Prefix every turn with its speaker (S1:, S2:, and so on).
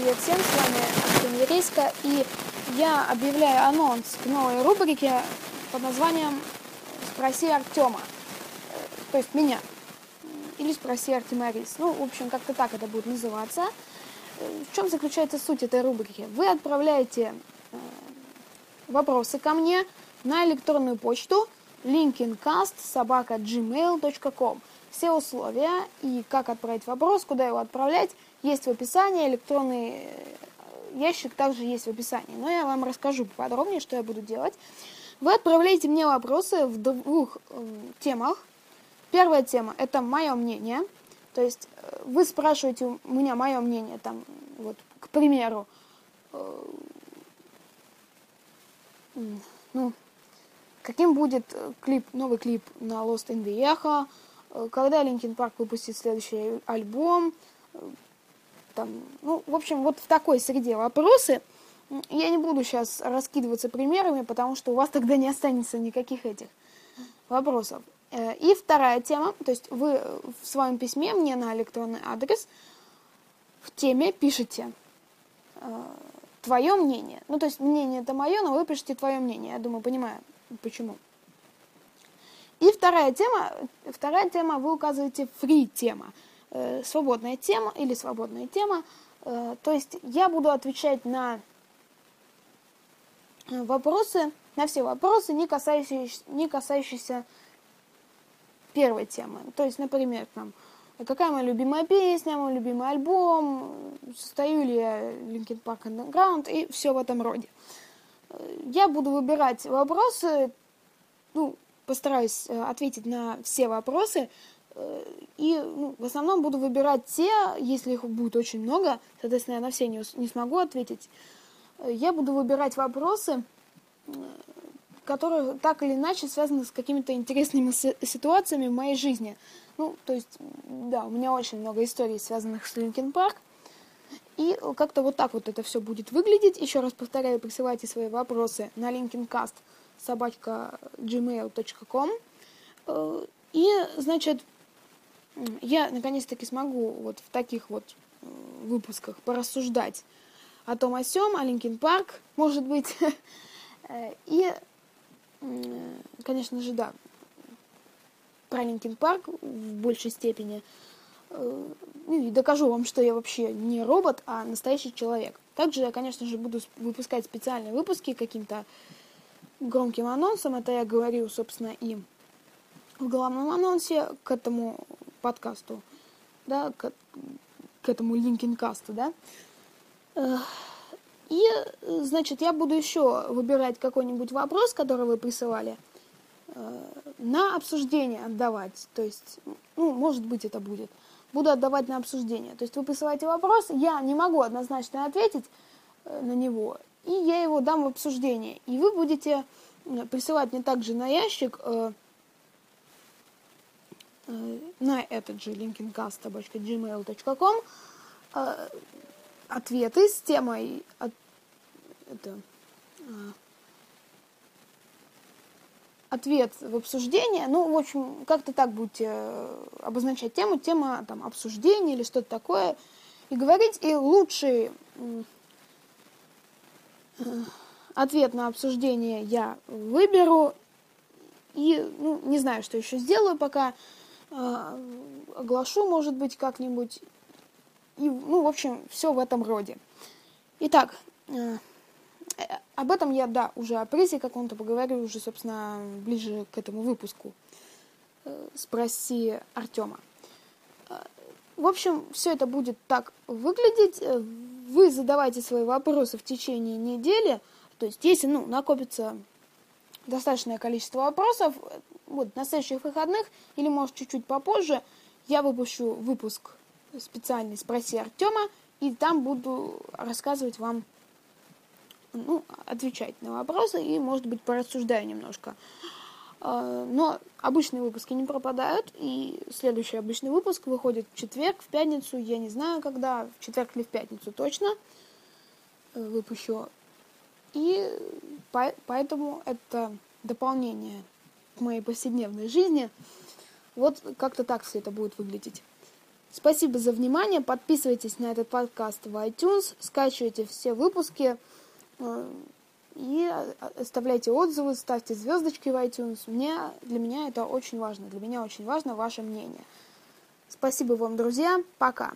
S1: Привет всем, с вами Артем Верейска, и я объявляю анонс к новой рубрике под названием «Спроси Артема», то есть меня, или «Спроси Артемарис». Ну, в общем, как-то так это будет называться. В чем заключается суть этой рубрики? Вы отправляете э, вопросы ко мне на электронную почту linkincast.gmail.com Все условия и как отправить вопрос, куда его отправлять, есть в описании. Электронный э, ящик также есть в описании. Но я вам расскажу подробнее, что я буду делать. Вы отправляете мне вопросы в двух э, темах. Первая тема – это мое мнение. То есть э, вы спрашиваете у меня мое мнение, там, вот, к примеру, ну, каким будет э, клип, новый клип на Lost in the Echo, э, когда Linkin Park выпустит следующий альбом, э, там, ну, в общем, вот в такой среде вопросы. Я не буду сейчас раскидываться примерами, потому что у вас тогда не останется никаких этих вопросов. И вторая тема, то есть вы в своем письме мне на электронный адрес в теме пишете твое мнение. Ну, то есть мнение это мое, но вы пишете твое мнение. Я думаю, понимаю, почему. И вторая тема, вторая тема, вы указываете free тема, э, свободная тема или свободная тема. Э, то есть я буду отвечать на вопросы, на все вопросы, не касающиеся, не касающиеся первой темы. То есть, например, там, какая моя любимая песня, мой любимый альбом, состою ли я Linkin Park Underground и все в этом роде. Я буду выбирать вопросы, ну, постараюсь э, ответить на все вопросы, э, и ну, в основном буду выбирать те, если их будет очень много, соответственно, я на все не, не смогу ответить. Я буду выбирать вопросы, которые так или иначе связаны с какими-то интересными ситуациями в моей жизни. Ну, то есть, да, у меня очень много историй, связанных с Линкен Парк. И как-то вот так вот это все будет выглядеть. Еще раз повторяю, присылайте свои вопросы на linkedcast собачка gmail.com. Э, и, значит, я наконец-таки смогу вот в таких вот э, выпусках порассуждать о том о сём, о Linkin Park, может быть. Э, и, конечно же, да, про Linkin Park в большей степени. Ну и докажу вам, что я вообще не робот, а настоящий человек. Также я, конечно же, буду выпускать специальные выпуски каким-то громким анонсом. Это я говорю, собственно, и в главном анонсе к этому подкасту, да, к, к этому линкинкасту, да. И, значит, я буду еще выбирать какой-нибудь вопрос, который вы присылали, э, на обсуждение отдавать. То есть, ну, может быть, это будет буду отдавать на обсуждение. То есть вы присылаете вопрос, я не могу однозначно ответить э, на него, и я его дам в обсуждение. И вы будете э, присылать мне также на ящик э, э, на этот же linkincast.gmail.com э, ответы с темой от, это, э, ответ в обсуждение. Ну, в общем, как-то так будете э, обозначать тему, тема там обсуждения или что-то такое. И говорить, и лучший э, ответ на обсуждение я выберу. И, ну, не знаю, что еще сделаю пока. Э, оглашу, может быть, как-нибудь. И, ну, в общем, все в этом роде. Итак, об этом я, да, уже о прессе каком-то поговорю уже, собственно, ближе к этому выпуску. Э, спроси Артема. Э, в общем, все это будет так выглядеть. Э, вы задавайте свои вопросы в течение недели. То есть, если ну, накопится достаточное количество вопросов, вот на следующих выходных или, может, чуть-чуть попозже, я выпущу выпуск специальный «Спроси Артема», и там буду рассказывать вам ну, отвечать на вопросы и, может быть, порассуждаю немножко. А, но обычные выпуски не пропадают, и следующий обычный выпуск выходит в четверг, в пятницу, я не знаю когда, в четверг или в пятницу точно э, выпущу. И поэтому это дополнение к моей повседневной жизни. Вот как-то так все это будет выглядеть. Спасибо за внимание. Подписывайтесь на этот подкаст в iTunes, скачивайте все выпуски и оставляйте отзывы, ставьте звездочки в iTunes. Мне, для меня это очень важно. Для меня очень важно ваше мнение. Спасибо вам, друзья. Пока.